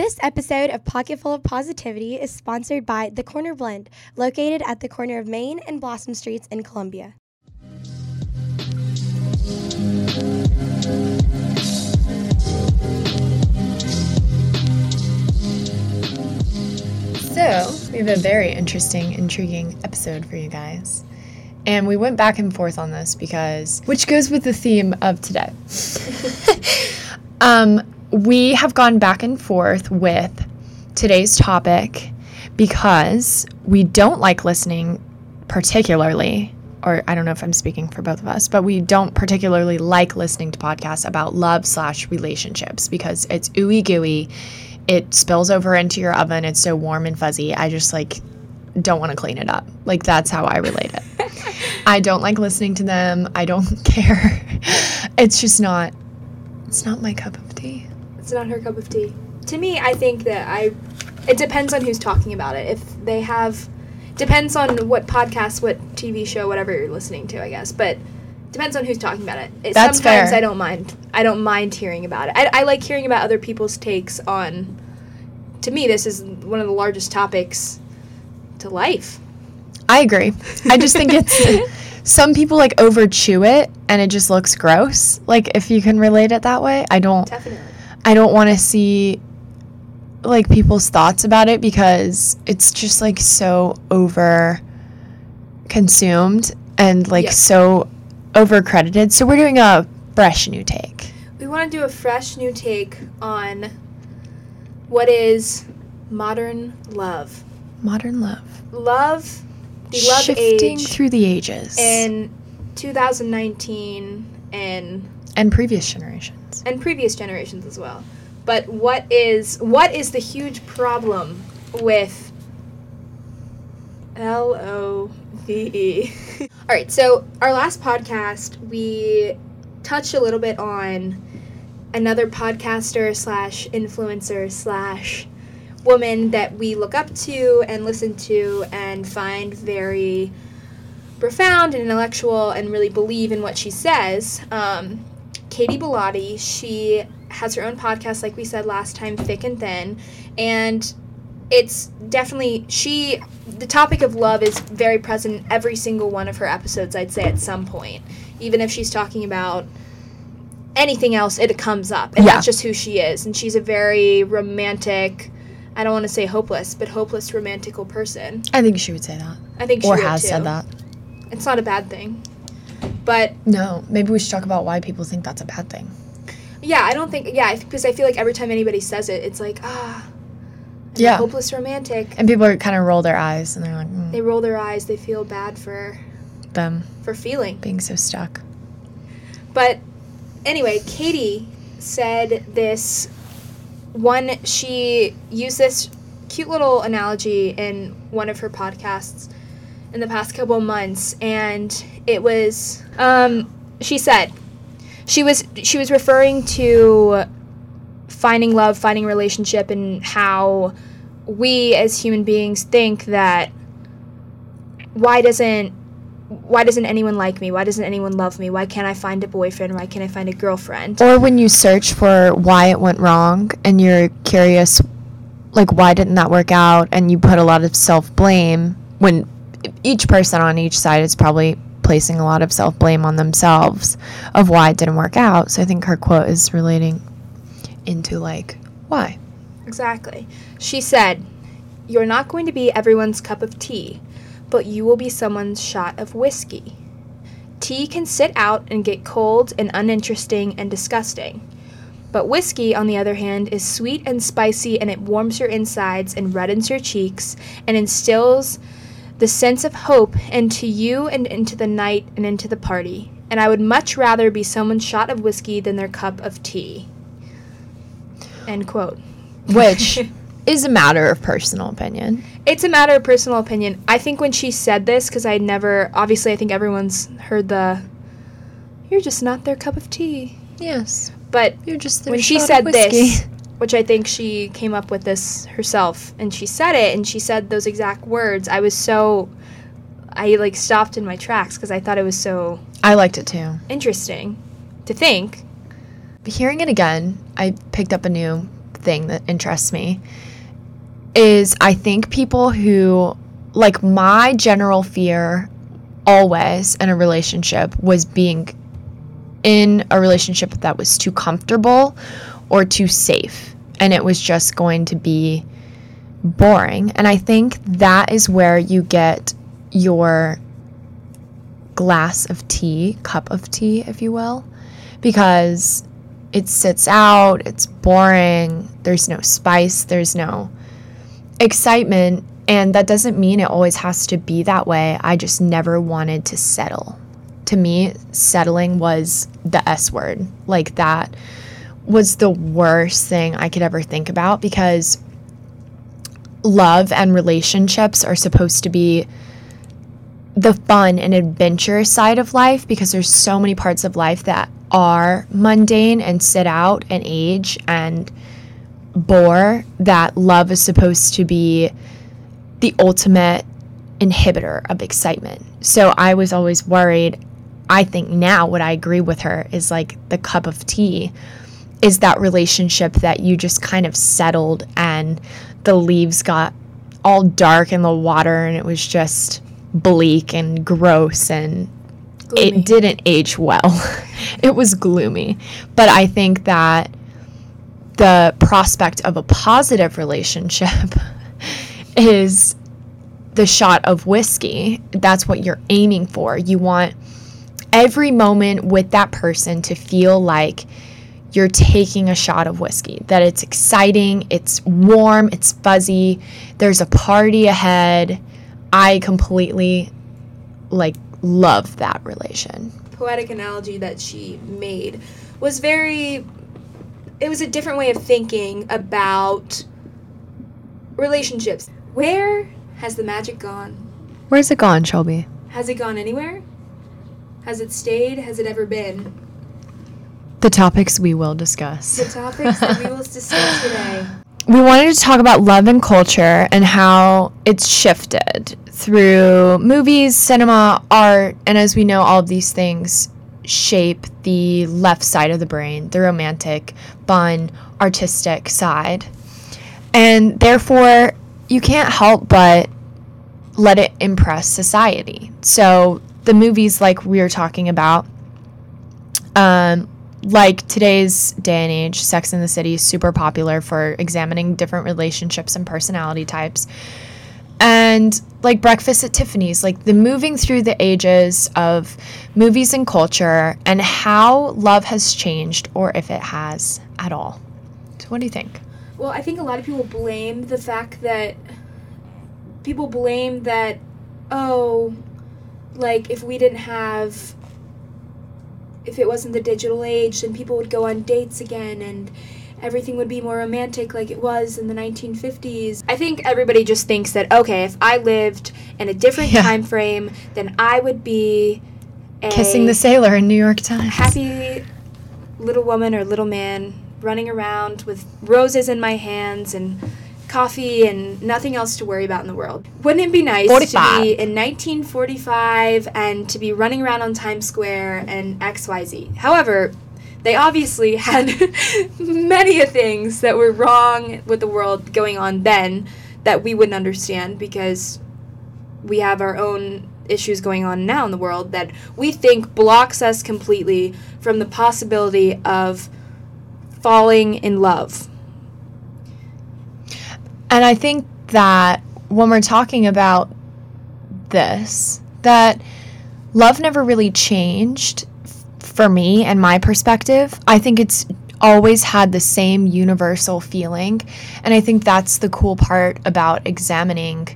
This episode of Pocketful of Positivity is sponsored by The Corner Blend, located at the corner of Main and Blossom Streets in Columbia. So, we have a very interesting, intriguing episode for you guys. And we went back and forth on this because, which goes with the theme of today. um, we have gone back and forth with today's topic because we don't like listening particularly or I don't know if I'm speaking for both of us, but we don't particularly like listening to podcasts about love slash relationships because it's ooey gooey. It spills over into your oven. It's so warm and fuzzy. I just like don't want to clean it up. Like that's how I relate it. I don't like listening to them. I don't care. it's just not it's not my cup of tea. It's not her cup of tea. To me, I think that I it depends on who's talking about it. If they have depends on what podcast, what TV show, whatever you're listening to, I guess. But depends on who's talking about it. it That's sometimes fair. I don't mind. I don't mind hearing about it. I, I like hearing about other people's takes on. To me, this is one of the largest topics to life. I agree. I just think it's some people like over chew it and it just looks gross. Like if you can relate it that way, I don't Definitely. I don't want to see like people's thoughts about it because it's just like so over consumed and like Yeah. so over credited. So we're doing a fresh new take. We want to do a fresh new take on what is modern love. Modern love. Love, the love Shifting age through the ages in 2019 and and previous generations. And previous generations as well. But what is what is the huge problem with L O V E? All right, so our last podcast we touched a little bit on another podcaster slash influencer slash woman that we look up to and listen to and find very profound and intellectual and really believe in what she says. Um, Katie Bellotti, she has her own podcast, like we said last time, Thick and Thin, and it's definitely she. The topic of love is very present in every single one of her episodes. I'd say at some point, even if she's talking about anything else, it comes up, and Yeah. that's just who she is. And she's a very romantic. I don't want to say hopeless, but hopeless romantical person. I think she would say that. I think she Or would has too. said that. It's not a bad thing, but No, maybe we should talk about why people think that's a bad thing. Yeah, I don't think. Yeah, because I feel like every time anybody says it, it's like ah, I'm Yeah. hopeless romantic. And people are kind of roll their eyes and they're like, mm, They roll their eyes. They feel bad for them for feeling. being so stuck. But anyway, Katie said this one. She used this cute little analogy in one of her podcasts in the past couple of months, and it was. Um, she said she was she was referring to finding love, finding relationship, and how we as human beings think that why doesn't why doesn't anyone like me? Why doesn't anyone love me? Why can't I find a boyfriend? Why can't I find a girlfriend? Or when you search for why it went wrong and you're curious, like, why didn't that work out? And you put a lot of self blame when each person on each side is probably placing a lot of self blame on themselves of why it didn't work out. So I think her quote is relating into, like, why? Exactly. She said, You're not going to be everyone's cup of tea, but you will be someone's shot of whiskey. Tea can sit out and get cold and uninteresting and disgusting. But whiskey, on the other hand, is sweet and spicy and it warms your insides and reddens your cheeks and instills the sense of hope into you and into the night and into the party. And I would much rather be someone's shot of whiskey than their cup of tea. End quote. Which is a matter of personal opinion. It's a matter of personal opinion. I think when she said this, because I never, obviously, I think everyone's heard the, you're just not their cup of tea. Yes. But You're just when she said this, which I think she came up with this herself, and she said it, and she said those exact words, I was so, I like stopped in my tracks because I thought it was so I liked it too. interesting to think. Hearing it again, I picked up a new thing that interests me is I think people who like my general fear always in a relationship was being in a relationship that was too comfortable or too safe and it was just going to be boring. And I think that is where you get your glass of tea, cup of tea, if you will, because it sits out, it's boring, there's no spice, there's no excitement. And that doesn't mean it always has to be that way. I just never wanted to settle. To me, settling was the S word. Like that was the worst thing I could ever think about because love and relationships are supposed to be the fun and adventurous side of life because there's so many parts of life that are mundane and sit out and age and bore that love is supposed to be the ultimate inhibitor of excitement. So I was always worried. I think now what I agree with her is like the cup of tea is that relationship that you just kind of settled and the leaves got all dark in the water and it was just bleak and gross and gloomy. it didn't age well. it was gloomy. But I think that the prospect of a positive relationship is the shot of whiskey. That's what you're aiming for. You want every moment with that person to feel like you're taking a shot of whiskey, that it's exciting, it's warm, it's fuzzy, there's a party ahead. I completely like love that relation. Poetic analogy that she made was very it was a different way of thinking about relationships. Where has the magic gone? Where's it gone, Shelby? Has it gone anywhere? Has it stayed? Has it ever been? The topics we will discuss. The topics that we will discuss today. We wanted to talk about love and culture and how it's shifted through movies, cinema, art, and as we know, all of these things shape the left side of the brain, the romantic, fun, artistic side. And therefore, you can't help but let it impress society. So, the movies like we are talking about, um, like today's day and age, Sex in the City is super popular for examining different relationships and personality types. And like Breakfast at Tiffany's, like the moving through the ages of movies and culture and how love has changed or if it has at all. So, what do you think? Well, I think a lot of people blame the fact that people blame that, oh, like if we didn't have if it wasn't the digital age, then people would go on dates again and everything would be more romantic like it was in the 1950s. I think everybody just thinks that okay, if I lived in a different yeah. time frame, then I would be kissing the sailor in New York Times. Happy little woman or little man running around with roses in my hands and coffee and nothing else to worry about in the world. Wouldn't it be nice 45. to be in 1945 and to be running around on Times Square and XYZ? However, they obviously had many of things that were wrong with the world going on then that we wouldn't understand because we have our own issues going on now in the world that we think blocks us completely from the possibility of falling in love and I think that when we're talking about this, that love never really changed for me and my perspective. I think it's always had the same universal feeling. And I think that's the cool part about examining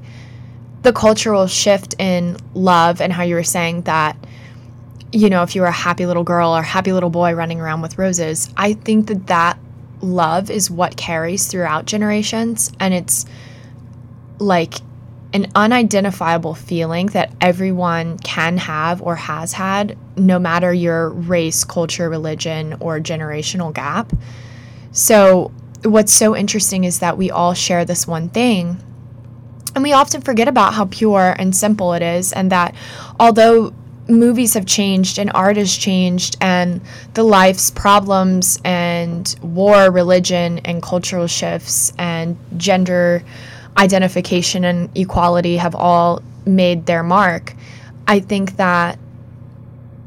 the cultural shift in love and how you were saying that you know if you were a happy little girl or happy little boy running around with roses i think that that love is what carries throughout generations and it's like an unidentifiable feeling that everyone can have or has had no matter your race, culture, religion or generational gap. So what's so interesting is that we all share this one thing and we often forget about how pure and simple it is and that although movies have changed and art has changed and the life's problems and war, religion and cultural shifts and gender identification and equality have all made their mark. I think that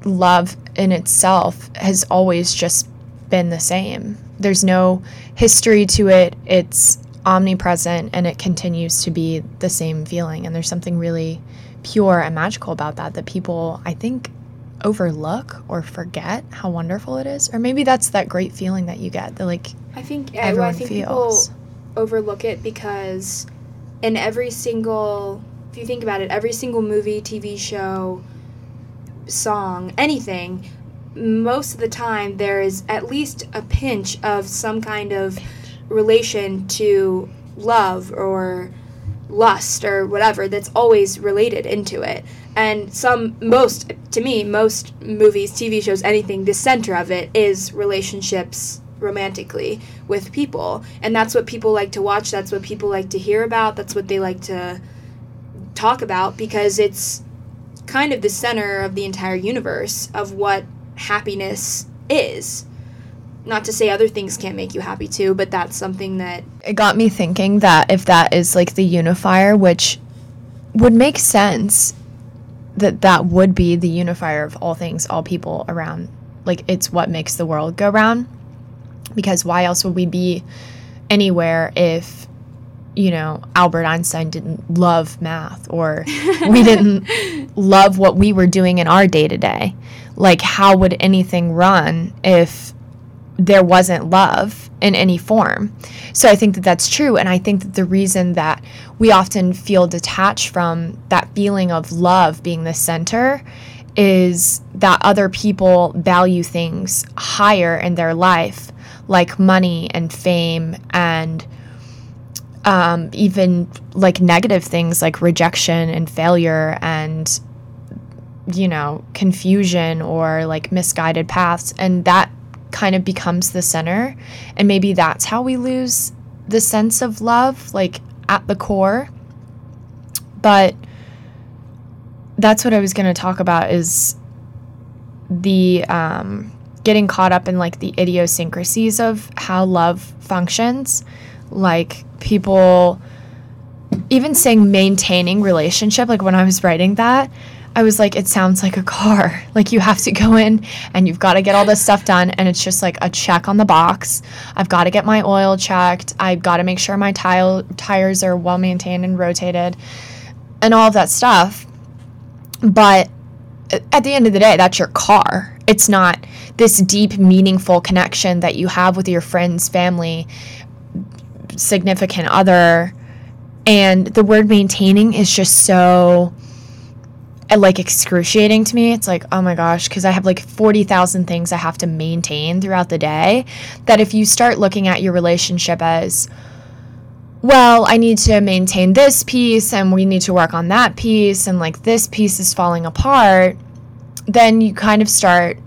love in itself has always just been the same. There's no history to it. It's omnipresent and it continues to be the same feeling. And there's something really pure and magical about that that people, I think, overlook or forget how wonderful it is. Or maybe that's that great feeling that you get that, like, I think yeah, everyone I think feels. people overlook it because in every single if you think about it, every single movie, TV show, song, anything, most of the time there is at least a pinch of some kind of relation to love or lust or whatever that's always related into it. And some, most, to me, most movies, TV shows, anything, the center of it is relationships romantically with people. And that's what people like to watch, that's what people like to hear about, that's what they like to talk about because it's kind of the center of the entire universe of what happiness is. Not to say other things can't make you happy too, but that's something that it got me thinking that if that is like the unifier, which would make sense that that would be the unifier of all things, all people around. Like it's what makes the world go round. Because why else would we be anywhere if, you know, Albert Einstein didn't love math or we didn't love what we were doing in our day to day? Like, how would anything run if there wasn't love in any form. So I think that that's true. And I think that the reason that we often feel detached from that feeling of love being the center is that other people value things higher in their life, like money and fame and um, even like negative things like rejection and failure and you know confusion or like misguided paths and that kind of becomes the center. And maybe that's how we lose the sense of love, like at the core. But that's what I was going to talk about is the um, getting caught up in like the idiosyncrasies of how love functions. Like people even saying maintaining relationship, like when I was writing that, I was like, it sounds like a car. Like you have to go in and you've got to get all this stuff done, and it's just like a check on the box. I've got to get my oil checked. I've got to make sure my tile tires are well maintained and rotated, and all of that stuff. But at the end of the day, that's your car. It's not this deep, meaningful connection that you have with your friends, family, significant other. And the word maintaining is just so like excruciating to me. It's like, oh my gosh, because I have like 40,000 things I have to maintain throughout the day. That if you start looking at your relationship as, well, I need to maintain this piece and we need to work on that piece and like this piece is falling apart, then you kind of start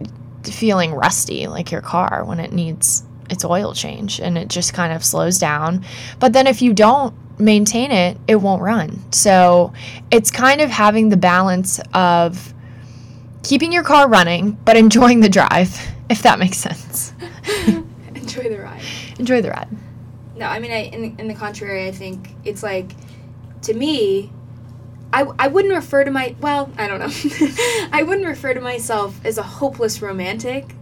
feeling rusty like your car when it needs its oil change and it just kind of slows down. But then if you don't maintain it, it won't run. So it's kind of having the balance of keeping your car running, but enjoying the drive, if that makes sense. enjoy the ride. Enjoy the ride. No, I mean, I, in, in the contrary, I think it's like, to me, I, I wouldn't refer to my, well, I don't know. I wouldn't refer to myself as a hopeless romantic.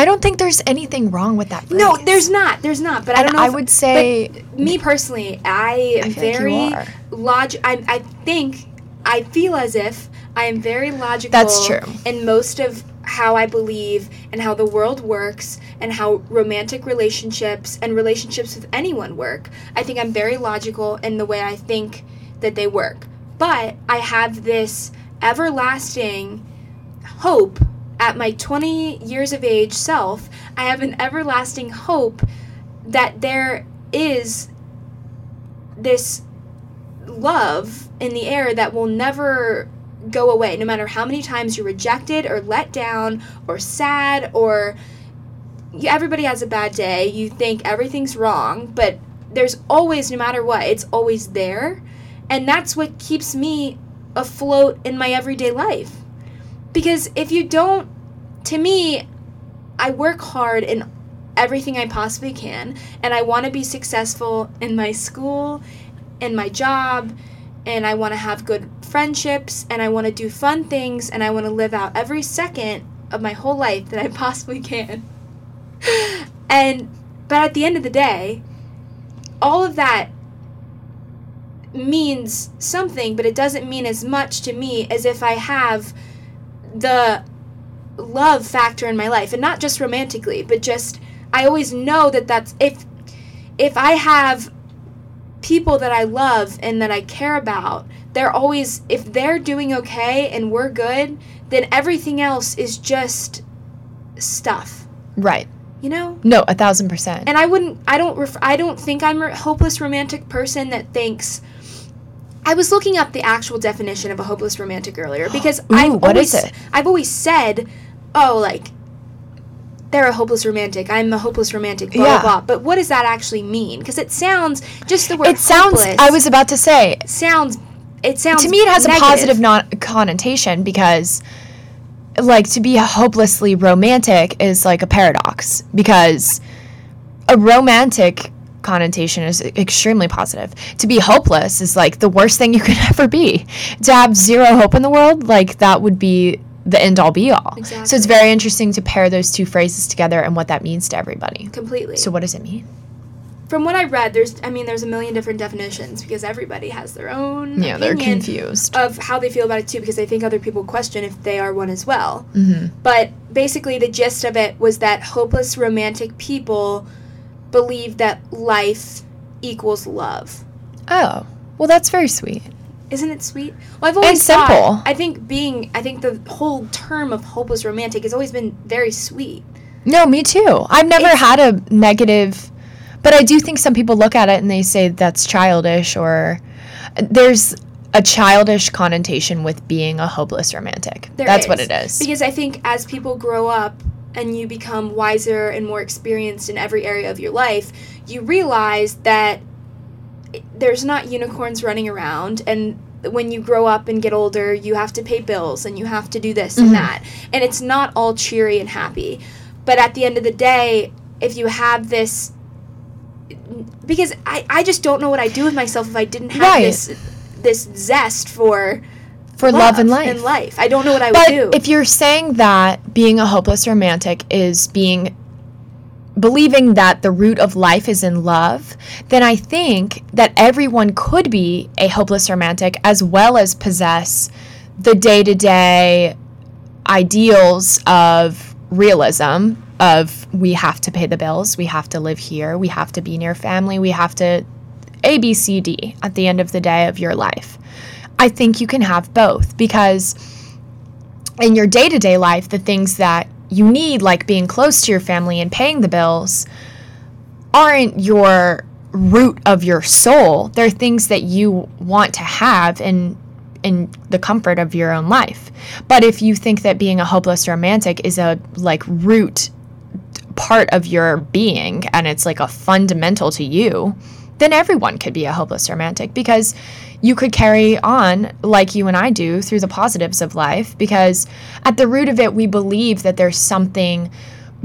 I don't think there's anything wrong with that. Phrase. No, there's not. There's not. But I don't know. I if- would say me personally, I am I like very are. log. I I think I feel as if I am very logical. That's true. In most of how I believe and how the world works and how romantic relationships and relationships with anyone work. I think I'm very logical in the way I think that they work. But I have this everlasting hope at my 20 years of age self. I have an everlasting hope that there is this love in the air that will never go away no matter how many times you're rejected or let down or sad or yeah, everybody has a bad day you think everything's wrong but there's always no matter what it's always there and that's what keeps me afloat in my everyday life because if you don't to me I work hard in everything I possibly can and I want to be successful in my school, in my job, and I want to have good friendships and I want to do fun things and I want to live out every second of my whole life that I possibly can. and but at the end of the day, all of that means something, but it doesn't mean as much to me as if I have the love factor in my life and not just romantically, but just I always know that that's if if I have people that I love and that I care about, they're always if they're doing okay and we're good, then everything else is just stuff. Right. You know? No, a thousand percent. And I wouldn't I don't ref, I don't think I'm a hopeless romantic person that thinks I was looking up the actual definition of a hopeless romantic earlier because Ooh, I've what always is it? I've always said, "Oh, like they're a hopeless romantic. I'm a hopeless romantic." Blah Yeah. blah blah. But what does that actually mean? Because it sounds just the word it sounds. I was about to say. sounds. It sounds To me, it has negative. a positive non- connotation because, like, to be hopelessly romantic is like a paradox because a romantic connotation is extremely positive. To be hopeless is like the worst thing you could ever be. To have zero hope in the world, like that would be the end all be all. Exactly. So it's very interesting to pair those two phrases together and what that means to everybody. completely. So what does it mean? from what I read, there's I mean, there's a million different definitions because everybody has their own Yeah, they're confused. of how they feel about it too because I think other people question if they are one as well. hmm But basically, the gist of it was that hopeless romantic people believe that life equals love. Oh, well, that's very sweet. Isn't it sweet? Well, I've always simple. thought- I think being, I think the whole term of hopeless romantic has always been very sweet. No, me too. I've never It's- had a negative, but I do think some people look at it and they say that's childish or there's a childish connotation with being a hopeless romantic. There that's what it is. Because I think as people grow up and you become wiser and more experienced in every area of your life, you realize that there's not unicorns running around and when you grow up and get older, you have to pay bills and you have to do this Mhm. and that. And it's not all cheery and happy. But at the end of the day, if you have this because I, I just don't know what I'd do with myself if I didn't have Right. this this zest for For love, and life. in life. I don't know what I but would do. if you're saying that being a hopeless romantic is being believing that the root of life is in love, then I think that everyone could be a hopeless romantic as well as possess the day to day ideals of realism of we have to pay the bills, we have to live here, we have to be near family, we have to A, B, C, D at the end of the day of your life. I think you can have both because in your day to day life, the things that you need, like being close to your family and paying the bills, aren't your root of your soul. They're things that you want to have in in the comfort of your own life. But if you think that being a hopeless romantic is a like root part of your being and it's like a fundamental to you, then everyone could be a hopeless romantic because you could carry on like you and I do through the positives of life because at the root of it we believe that there's something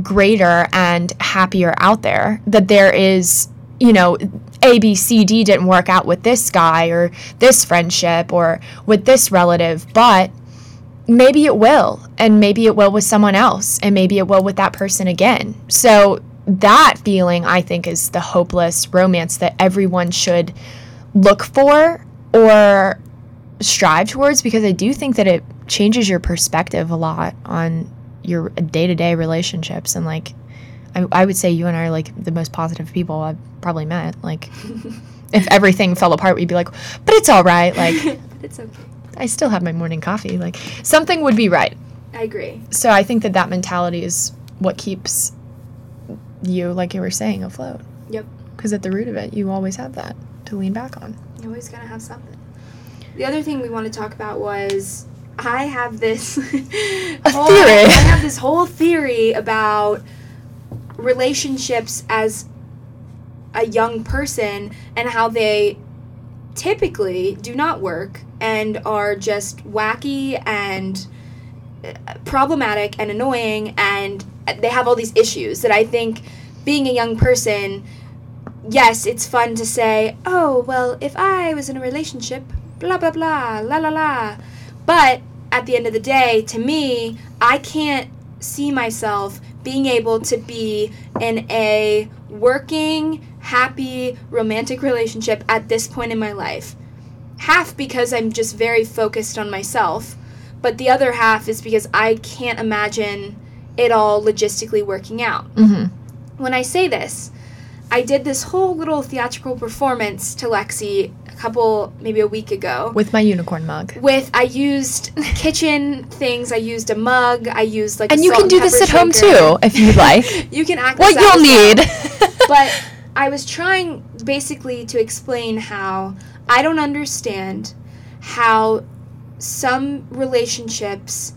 greater and happier out there that there is you know A B C D didn't work out with this guy or this friendship or with this relative but maybe it will and maybe it will with someone else and maybe it will with that person again. So that feeling i think is the hopeless romance that everyone should look for or strive towards because i do think that it changes your perspective a lot on your day-to-day relationships and like I, I would say you and i are like the most positive people i've probably met like if everything fell apart we'd be like but it's all right like but it's okay. I still have my morning coffee. Like something would be right. I agree. So I think that that mentality is what keeps you, like you were saying, afloat. Yep. Because at the root of it, you always have that to lean back on. You always gotta have something. The other thing we want to talk about was I have this whole, theory. I have this whole theory about relationships as a young person and how they typically do not work and are just wacky and uh, problematic and annoying and they have all these issues that I think being a young person yes, it's fun to say, "Oh, well, if I was in a relationship, blah blah blah, la la la." But at the end of the day, to me, I can't see myself being able to be in a working, happy, romantic relationship at this point in my life. Half because I'm just very focused on myself, but the other half is because I can't imagine it all logistically working out. Mm-hmm. When I say this, I did this whole little theatrical performance to Lexi a couple, maybe a week ago. With my unicorn mug. With I used kitchen things. I used a mug. I used like. And you can do this at home too, if you'd like. You can act. what you'll need. but I was trying basically to explain how I don't understand how some relationships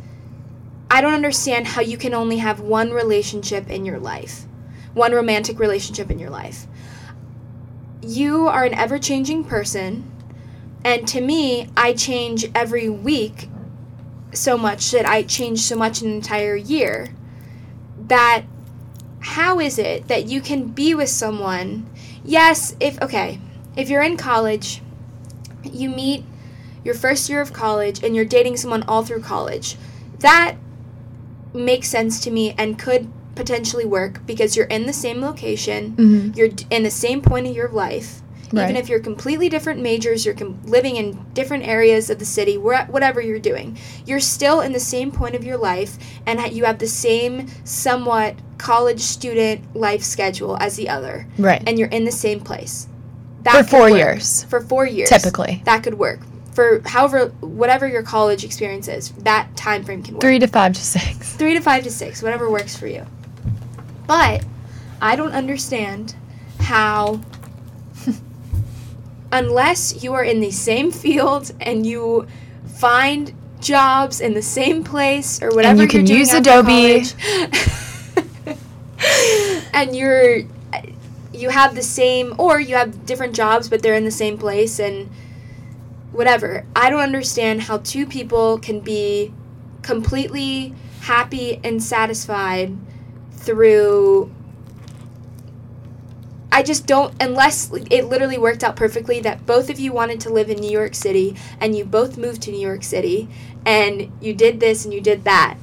I don't understand how you can only have one relationship in your life. One romantic relationship in your life. You are an ever-changing person and to me I change every week so much that I change so much an entire year that how is it that you can be with someone yes if okay if you're in college you meet your first year of college and you're dating someone all through college that makes sense to me and could potentially work because you're in the same location Mhm. you're in the same point of your life Right. even if you're completely different majors you're com- living in different areas of the city where, whatever you're doing you're still in the same point of your life and ha- you have the same somewhat college student life schedule as the other Right. and you're in the same place For four work. years. for four years Typically. that could work for however whatever your college experience is that time frame can work Three to five to six. three to five to six, whatever works for you. But I don't understand how, unless you are in the same field and you find jobs in the same place or whatever you you're can doing use Adobe. college, and you're you have the same or you have different jobs but they're in the same place and whatever. I don't understand how two people can be completely happy and satisfied through I just don't unless it literally worked out perfectly that both of you wanted to live in New York City and you both moved to New York City and you did this and you did that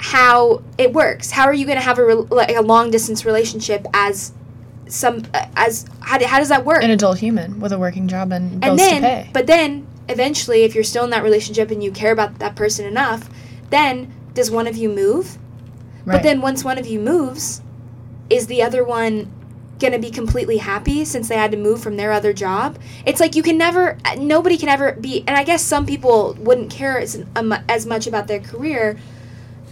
how it works how are you going to have a, like a long distance relationship as some as how, how does that work An adult human with a working job and bills and then to pay. but then eventually if you're still in that relationship and you care about that person enough then does one of you move right. but then once one of you moves is the other one gonna be completely happy since they had to move from their other job it's like you can never nobody can ever be and i guess some people wouldn't care as, um, as much about their career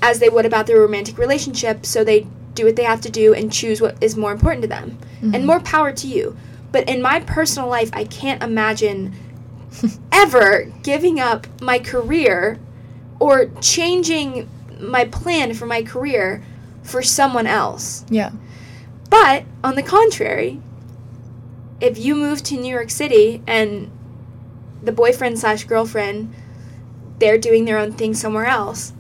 as they would about their romantic relationship so they do what they have to do and choose what is more important to them Mm-hmm. and more power to you but in my personal life i can't imagine ever giving up my career or changing my plan for my career for someone else yeah. but on the contrary, if you move to New York City and the boyfriend slash girlfriend, they're doing their own thing somewhere else.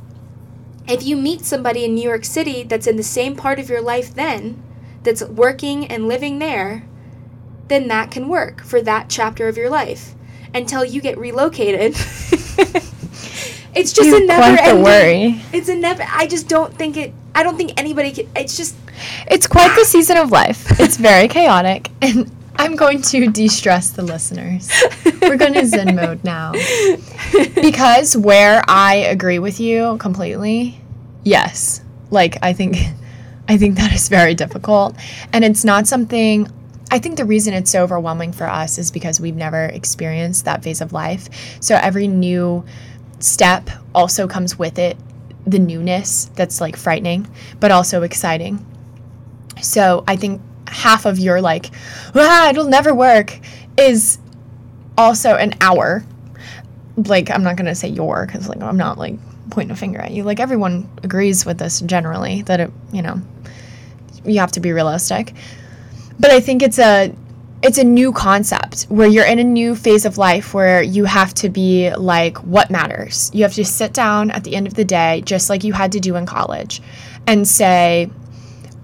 If you meet somebody in New York City that's in the same part of your life then, that's working and living there, then that can work for that chapter of your life until you get relocated. it's just You a never ending. worry. It's a never. I just don't think it. I don't think anybody can. It's just It's quite the season of life. It's very chaotic, and I'm going to de-stress the listeners. We're going to Zen mode now. Because where I agree with you completely, yes. Like I think I think that is very difficult and it's not something I think the reason it's so overwhelming for us is because we've never experienced that phase of life. So every new step also comes with it the newness that's like frightening, but also exciting. So I think half of your like, ah, it'll never work is also an hour. Like, I'm not going to say your because, like, I'm not like pointing a finger at you. Like, everyone agrees with this generally that it, you know, you have to be realistic. But I think it's a, it's a new concept where you're in a new phase of life where you have to be like what matters. You have to sit down at the end of the day just like you had to do in college and say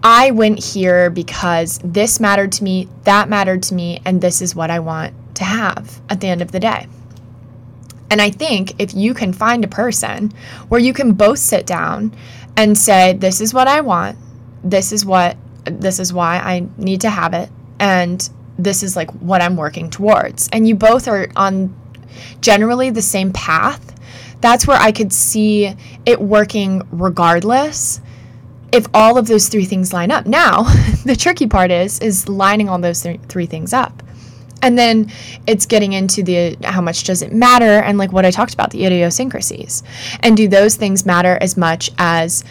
I went here because this mattered to me, that mattered to me, and this is what I want to have at the end of the day. And I think if you can find a person where you can both sit down and say, This is what I want, this is what, this is why I need to have it, and this is like what I'm working towards. And you both are on generally the same path. That's where I could see it working regardless if all of those three things line up. Now, the tricky part is is lining all those th- three things up. And then it's getting into the how much does it matter and like what I talked about the idiosyncrasies. And do those things matter as much as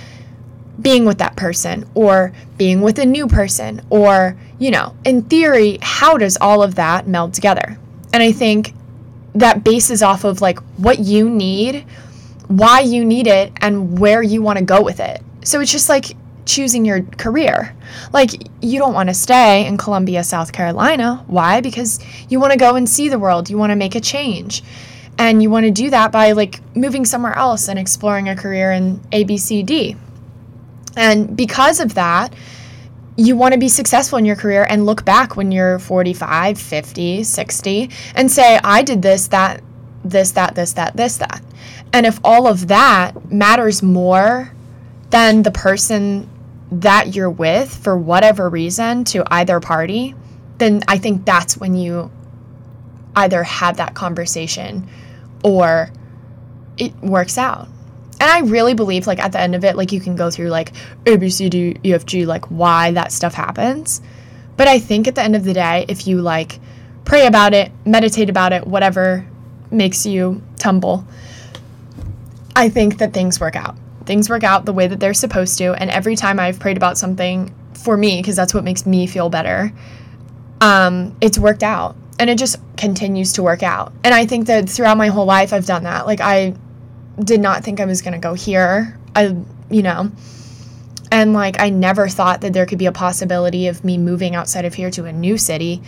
being with that person or being with a new person or, you know, in theory, how does all of that meld together? And I think that bases off of like what you need, why you need it, and where you want to go with it. So it's just like choosing your career. Like, you don't want to stay in Columbia, South Carolina. Why? Because you want to go and see the world, you want to make a change. And you want to do that by like moving somewhere else and exploring a career in ABCD. And because of that, you want to be successful in your career and look back when you're 45, 50, 60 and say, I did this, that, this, that, this, that, this, that. And if all of that matters more than the person that you're with for whatever reason to either party, then I think that's when you either have that conversation or it works out and I really believe like at the end of it, like you can go through like A B C D E F G, like why that stuff happens. But I think at the end of the day, if you like pray about it, meditate about it, whatever makes you tumble, I think that things work out. Things work out the way that they're supposed to. And every time I've prayed about something for me, because that's what makes me feel better, um, it's worked out. And it just continues to work out. And I think that throughout my whole life, I've done that. Like, I did not think I was going to go here. I, you know, and like I never thought that there could be a possibility of me moving outside of here to a new city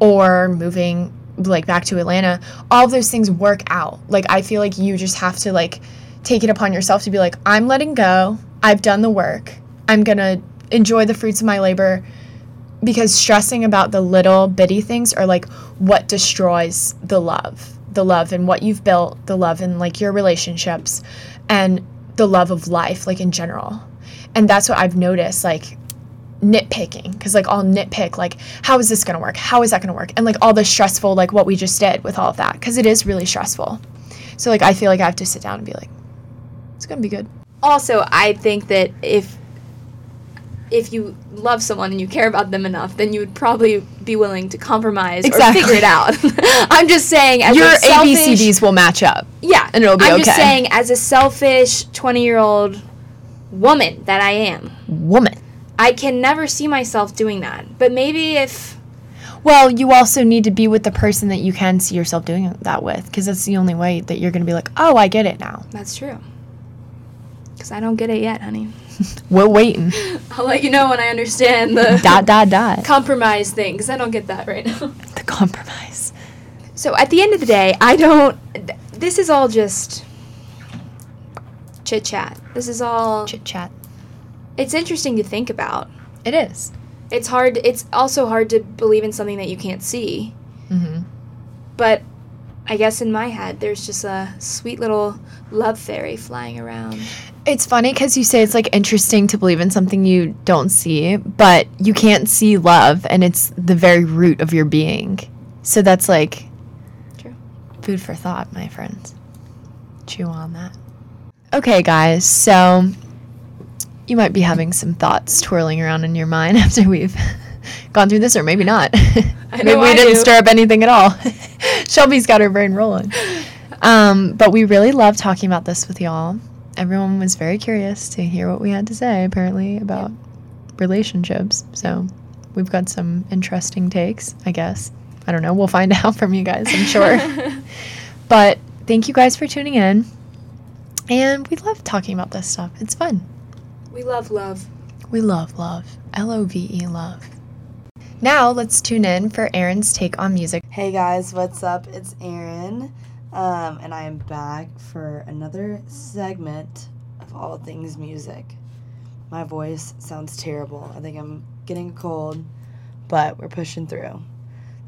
or moving like back to Atlanta. All of those things work out. Like I feel like you just have to like take it upon yourself to be like I'm letting go. I've done the work. I'm going to enjoy the fruits of my labor because stressing about the little bitty things are like what destroys the love the love and what you've built, the love and like your relationships and the love of life like in general. And that's what I've noticed like nitpicking because like I'll nitpick like how is this going to work? How is that going to work? And like all the stressful like what we just did with all of that because it is really stressful. So like I feel like I have to sit down and be like it's going to be good. Also, I think that if if you love someone and you care about them enough, then you would probably be willing to compromise exactly. or figure it out. I'm just saying, as your selfish, ABCDs will match up. Yeah, and it'll be I'm okay. just saying, as a selfish 20 year old woman that I am, woman, I can never see myself doing that. But maybe if. Well, you also need to be with the person that you can see yourself doing that with, because that's the only way that you're going to be like, oh, I get it now. That's true. Because I don't get it yet, honey. We're waiting. I'll let you know when I understand the dot dot dot compromise thing because I don't get that right now. The compromise. So at the end of the day, I don't. Th- this is all just chit chat. This is all chit chat. It's interesting to think about. It is. It's hard. It's also hard to believe in something that you can't see. Mm-hmm. But I guess in my head, there's just a sweet little love fairy flying around. It's funny because you say it's like interesting to believe in something you don't see, but you can't see love, and it's the very root of your being. So that's like True. food for thought, my friends. Chew on that. Okay, guys, so you might be having some thoughts twirling around in your mind after we've gone through this, or maybe not. maybe we I didn't do. stir up anything at all. Shelby's got her brain rolling. Um, but we really love talking about this with y'all. Everyone was very curious to hear what we had to say, apparently, about relationships. So we've got some interesting takes, I guess. I don't know. We'll find out from you guys, I'm sure. but thank you guys for tuning in. And we love talking about this stuff. It's fun. We love love. We love love. L O V E love. Now let's tune in for Erin's take on music. Hey guys, what's up? It's Erin, um, and I am back for another segment of all things music. My voice sounds terrible. I think I'm getting a cold, but we're pushing through.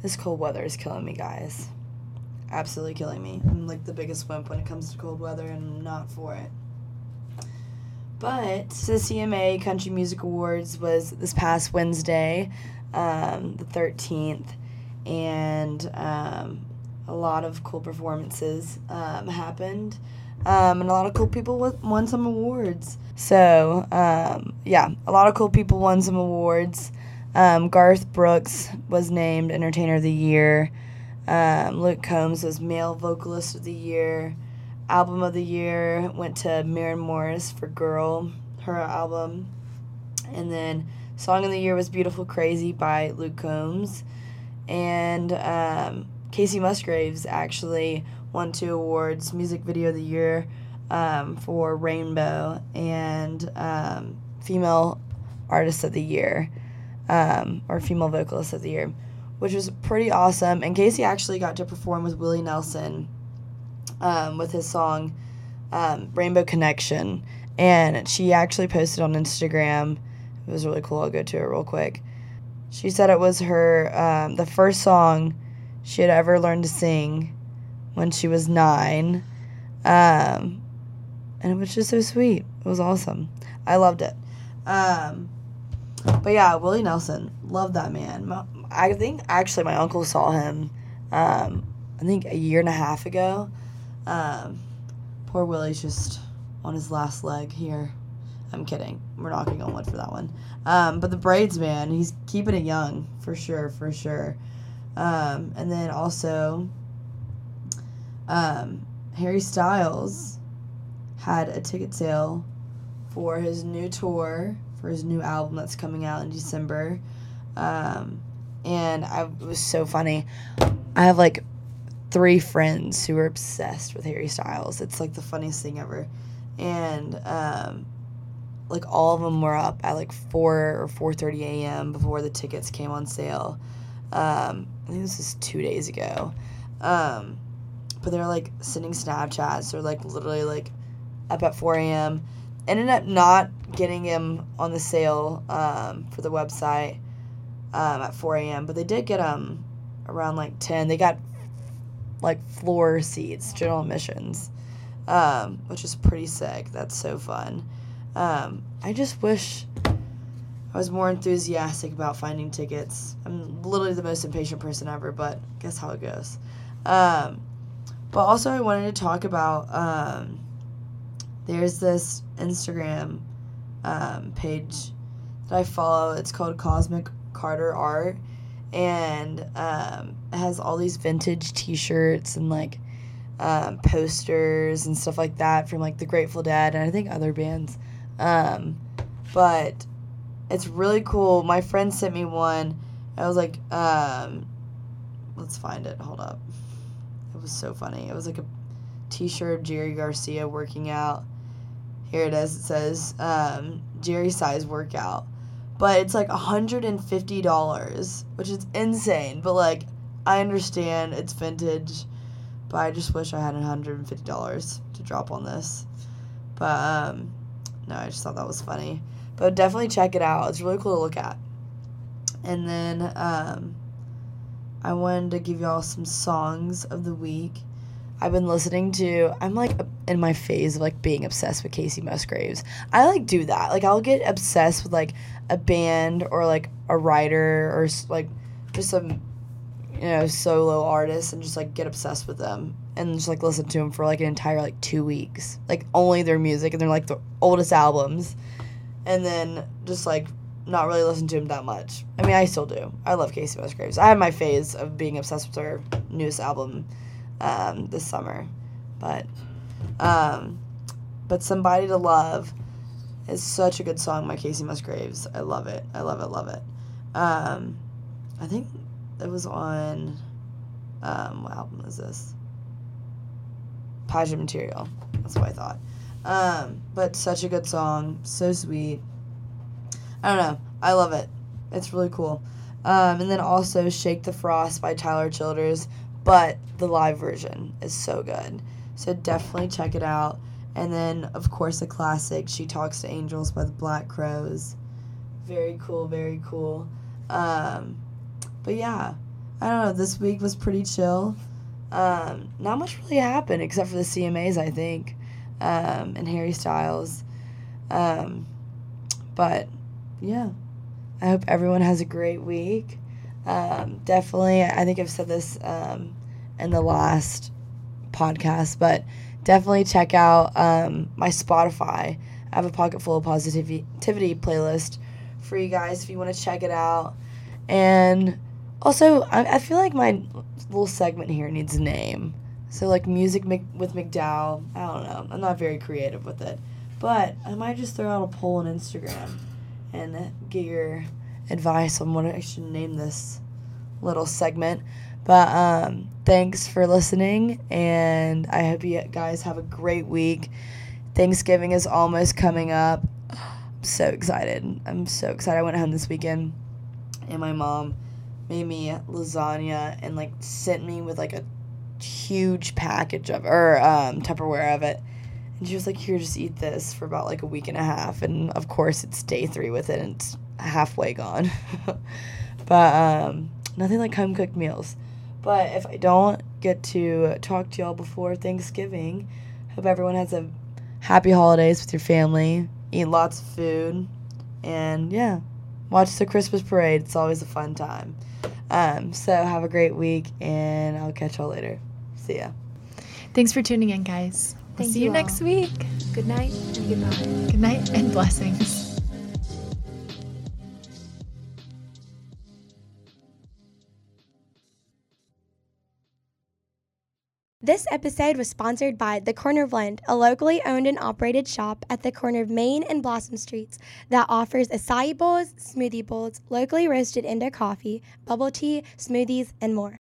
This cold weather is killing me, guys. Absolutely killing me. I'm like the biggest wimp when it comes to cold weather, and I'm not for it. But the CMA Country Music Awards was this past Wednesday, um, the 13th, and um, a lot of cool performances um, happened, um, and a lot of cool people won some awards. So, um, yeah, a lot of cool people won some awards. Um, Garth Brooks was named Entertainer of the Year. Um, Luke Combs was Male Vocalist of the Year. Album of the Year went to Maren Morris for Girl, her album. And then Song of the Year was Beautiful Crazy by Luke Combs. And um, Kacey Musgraves actually won two awards Music Video of the Year um, for Rainbow and um, Female Artist of the Year um, or Female Vocalist of the Year, which was pretty awesome. And Kacey actually got to perform with Willie Nelson um, with his song um, Rainbow Connection. And she actually posted on Instagram. It was really cool. I'll go to it real quick. She said it was her, um, the first song she had ever learned to sing when she was nine. Um, and it was just so sweet. It was awesome. I loved it. Um, but yeah, Willie Nelson, love that man. I think actually my uncle saw him, um, I think a year and a half ago. Um, poor Willie's just on his last leg here. I'm kidding. We're knocking on wood for that one. Um, but the braids, man, he's keeping it young for sure, for sure. Um, and then also, um, Harry Styles had a ticket sale for his new tour for his new album that's coming out in December. Um, and I, it was so funny. I have like three friends who are obsessed with Harry Styles. It's like the funniest thing ever. And um, like all of them were up at like 4 or 4:30 a.m. before the tickets came on sale. Um, this is 2 days ago. Um, but they're like sending Snapchats or like literally like up at 4 a.m. Ended up not getting him on the sale um, for the website um, at 4 a.m. But they did get him around like 10. They got like floor seats, general admissions, um, which is pretty sick. That's so fun. Um, I just wish I was more enthusiastic about finding tickets. I'm literally the most impatient person ever, but guess how it goes. Um, but also, I wanted to talk about um, there's this Instagram um, page that I follow. It's called Cosmic Carter Art, and um, it has all these vintage T-shirts and like um, posters and stuff like that from like the Grateful Dead and I think other bands. Um, but it's really cool. My friend sent me one. I was like, um, let's find it. Hold up. It was so funny. It was like a T-shirt of Jerry Garcia working out. Here it is. It says um, Jerry size workout, but it's like hundred and fifty dollars, which is insane. But like, I understand it's vintage, but I just wish I had hundred and fifty dollars to drop on this. But um, no, I just thought that was funny. But definitely check it out. It's really cool to look at. And then um, I wanted to give y'all some songs of the week. I've been listening to. I'm like in my phase of like being obsessed with Kacey Musgraves. I like do that. Like I'll get obsessed with like a band or like a writer or like just some you know solo artist and just like get obsessed with them and just like listen to them for like an entire like two weeks. Like only their music and they're like the oldest albums, and then just like not really listen to him that much. I mean, I still do. I love Kacey Musgraves. I had my phase of being obsessed with her newest album um, this summer, but um, but somebody to love is such a good song by Kacey Musgraves. I love it. I love it. Love it. Um, I think it was on. Um, what album is this? Pageant Material. That's what I thought. Um, but such a good song, so sweet. I don't know. I love it. It's really cool. Um, and then also Shake the Frost by Tyler Childers, but the live version is so good. So definitely check it out. And then, of course, a classic, She Talks to Angels by the Black Crowes. Very cool, very cool. Um, but yeah, I don't know. This week was pretty chill. Um, not much really happened except for the CMAs, I think, um, and Harry Styles. Um, but yeah, I hope everyone has a great week. Um, definitely, I think I've said this um, in the last podcast, but definitely check out um, my Spotify. I have a pocket full of positivity playlist for you guys if you want to check it out. And also, I, I feel like my little segment here needs a name. So, like music with McDowell. I don't know. I'm not very creative with it. But I might just throw out a poll on Instagram and get your advice on what I should name this little segment. But um, thanks for listening, and I hope you guys have a great week. Thanksgiving is almost coming up. I'm so excited. I'm so excited. I went home this weekend, and my mom made me lasagna and like sent me with like a huge package of or um, Tupperware of it. And she was like, "Here, just eat this for about like a week and a half." And of course, it's day three with it, and it's halfway gone. but um, nothing like home cooked meals. But if I don't get to talk to y'all before Thanksgiving, hope everyone has a happy holidays with your family. Eat lots of food, and yeah, watch the Christmas parade. It's always a fun time. Um, so have a great week, and I'll catch y'all later. See ya. Thanks for tuning in, guys. We'll Thank see you you next week. Good night and goodbye. Good night and blessings. This episode was sponsored by The Corner Blend, a locally owned and operated shop at the corner of Main and Blossom Streets that offers acai bowls, smoothie bowls, locally roasted Indo coffee, bubble tea, smoothies, and more.